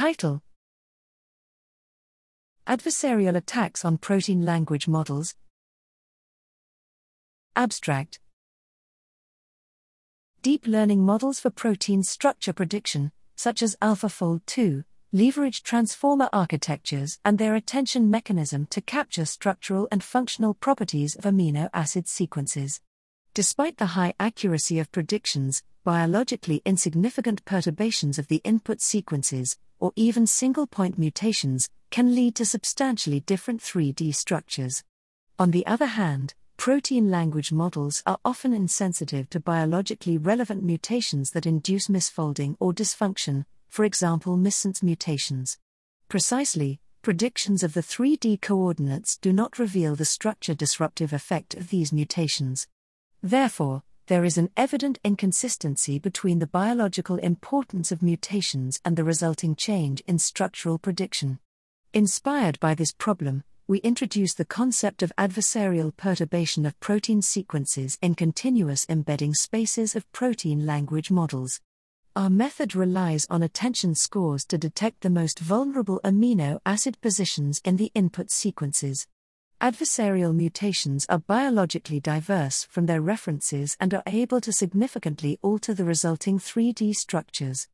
Title Adversarial Attacks on Protein Language Models. Abstract Deep learning models for protein structure prediction, such as AlphaFold 2, leverage transformer architectures and their attention mechanism to capture structural and functional properties of amino acid sequences. Despite the high accuracy of predictions, biologically insignificant perturbations of the input sequences, or even single point mutations, can lead to substantially different 3D structures. On the other hand, protein language models are often insensitive to biologically relevant mutations that induce misfolding or dysfunction, for example, missense mutations. Precisely, predictions of the 3D coordinates do not reveal the structure disruptive effect of these mutations. Therefore, there is an evident inconsistency between the biological importance of mutations and the resulting change in structural prediction. Inspired by this problem, we introduce the concept of adversarial perturbation of protein sequences in continuous embedding spaces of protein language models. Our method relies on attention scores to detect the most vulnerable amino acid positions in the input sequences. Adversarial mutations are biologically diverse from their references and are able to significantly alter the resulting 3D structures.